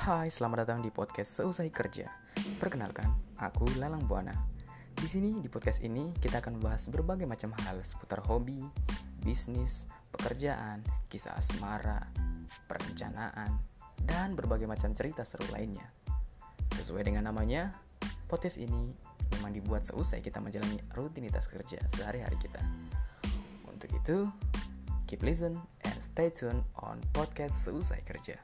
Hai, selamat datang di podcast Seusai Kerja. Perkenalkan, aku Lalang Buana. Di sini di podcast ini kita akan membahas berbagai macam hal seputar hobi, bisnis, pekerjaan, kisah asmara, perencanaan, dan berbagai macam cerita seru lainnya. Sesuai dengan namanya, podcast ini memang dibuat seusai kita menjalani rutinitas kerja sehari-hari kita. Untuk itu, keep listen and stay tuned on podcast seusai kerja.